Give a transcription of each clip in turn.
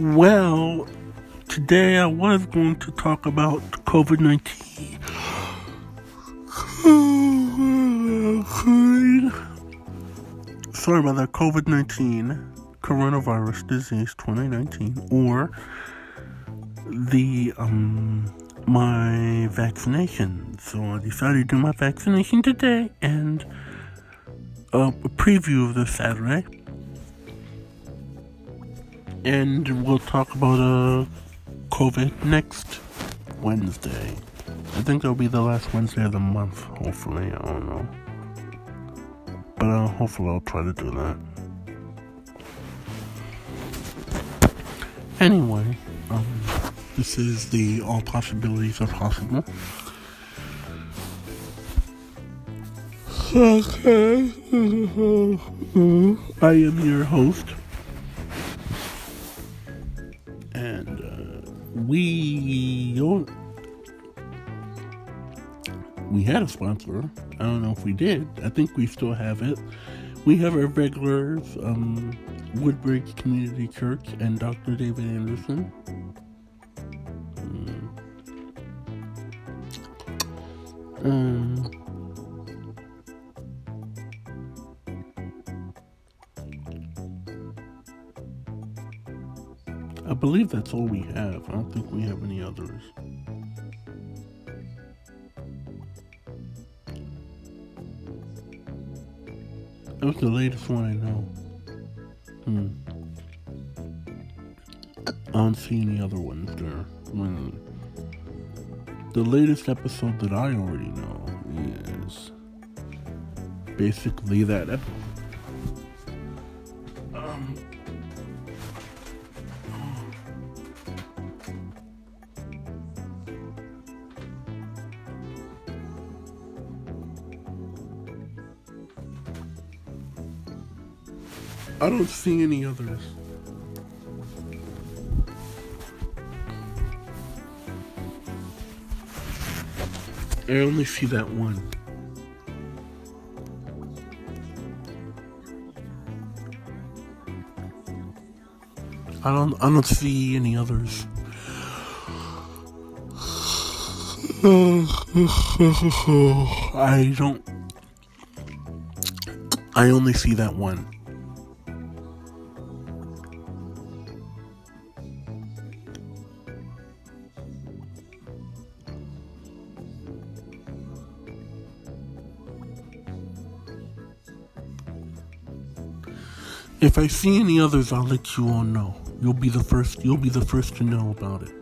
Well, today I was going to talk about COVID 19. Sorry about that. COVID 19, coronavirus disease 2019, or the, um, my vaccination. So I decided to do my vaccination today and uh, a preview of this Saturday and we'll talk about uh, COVID next Wednesday. I think it'll be the last Wednesday of the month, hopefully. I don't know. But uh, hopefully, I'll try to do that. Anyway, um, this is the All Possibilities Are Possible. Okay. I am your host, and uh, we. We had a sponsor. I don't know if we did. I think we still have it. We have our regulars, um, Woodbridge Community Church and Dr. David Anderson. Mm. Um, believe that's all we have. I don't think we have any others. That was the latest one I know. Hmm. I don't see any other ones there. Hmm. The latest episode that I already know is basically that episode. I don't see any others. I only see that one. I don't I don't see any others. I don't I only see that one. If I see any others, I'll let you all know. You'll be the first. You'll be the first to know about it.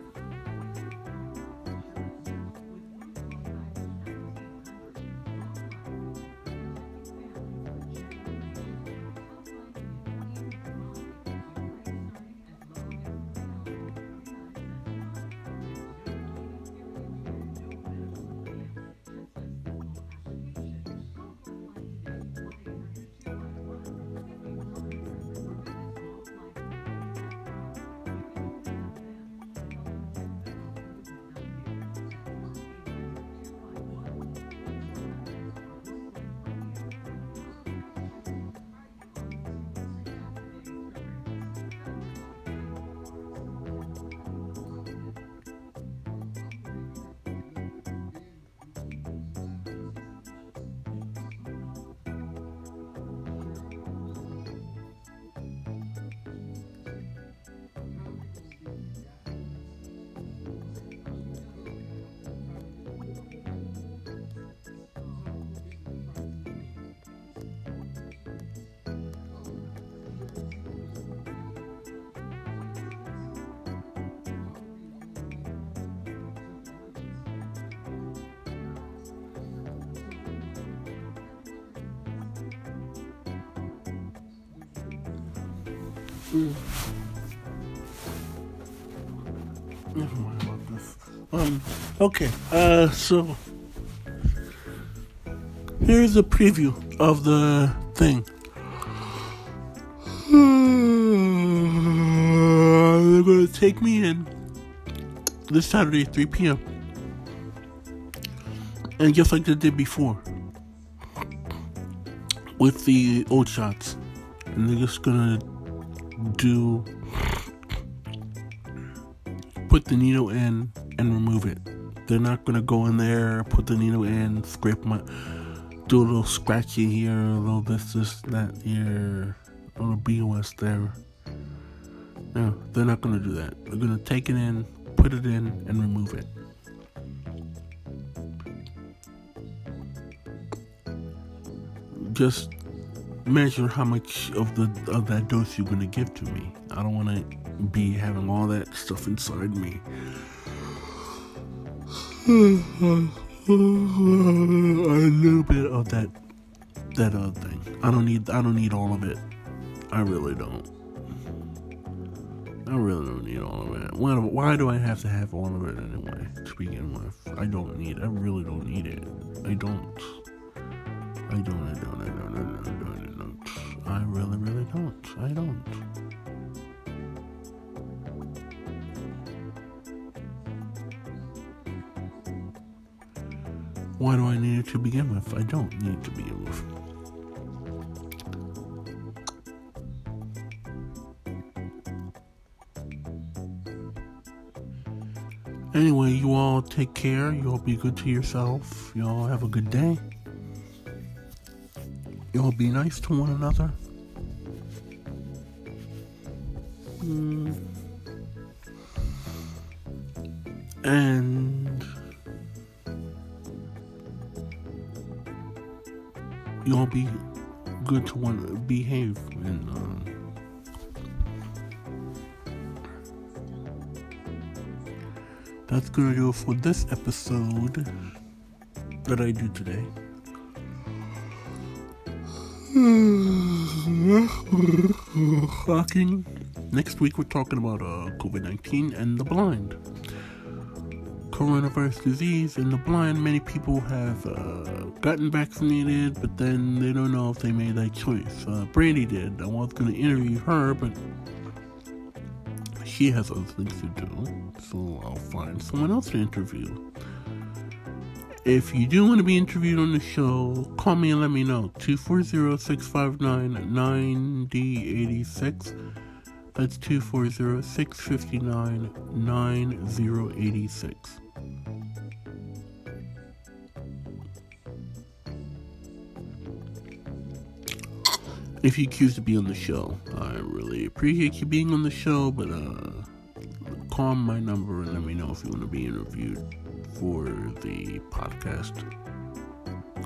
Mm. Never mind about this. Um, okay, uh, so here's a preview of the thing. They're gonna take me in this Saturday, 3 p.m. And just like they did before with the old shots. And they're just gonna do put the needle in and remove it. They're not gonna go in there, put the needle in, scrape my, do a little scratchy here, a little this, this, that here, a little BOS there. No, they're not gonna do that. They're gonna take it in, put it in, and remove it. Just measure how much of the of that dose you're gonna give to me. I don't want to be having all that stuff inside me. a little bit of that that other thing. I don't need I don't need all of it. I really don't. I really don't need all of it. Why, why do I have to have all of it anyway to begin with? I don't need. I really don't need it. I don't. I don't. I don't. I don't. I don't. I don't. Don't. I don't. Why do I need it to begin with? I don't need to begin with. Anyway, you all take care. You all be good to yourself. You all have a good day. You all be nice to one another. And you all be good to one behave and uh, that's gonna do it for this episode that I do today. Talking next week, we're talking about uh, COVID 19 and the blind. Coronavirus disease and the blind. Many people have uh, gotten vaccinated, but then they don't know if they made that choice. Uh, Brandy did. I was going to interview her, but she has other things to do, so I'll find someone else to interview. If you do want to be interviewed on the show, call me and let me know. 240 659 9086. That's 240 659 9086. If you choose to be on the show, I really appreciate you being on the show, but uh, call my number and let me know if you want to be interviewed for the podcast.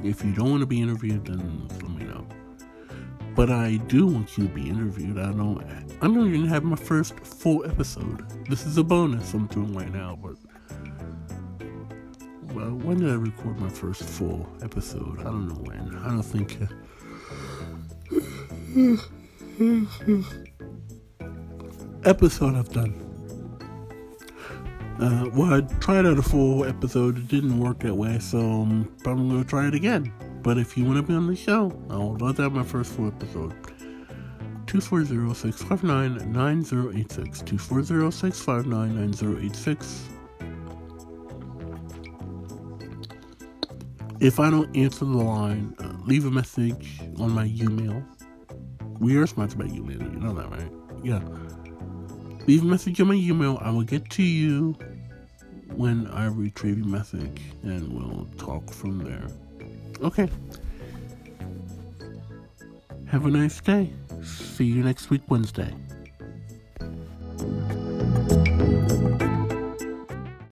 If you don't want to be interviewed, then. But I do want you to be interviewed. I don't. I don't even gonna have my first full episode. This is a bonus I'm doing right now. But well, when did I record my first full episode? I don't know when. I don't think. episode I've done. Uh, well, I tried out a full episode. It didn't work that way, so I'm probably to try it again. But if you want to be on the show, I'll let that my first full episode. 240-659-9086. 240-659-9086. If I don't answer the line, uh, leave a message on my email. We are sponsored by email, you know that, right? Yeah. Leave a message on my email. I will get to you when I retrieve your message and we'll talk from there. Okay. Have a nice day. See you next week, Wednesday.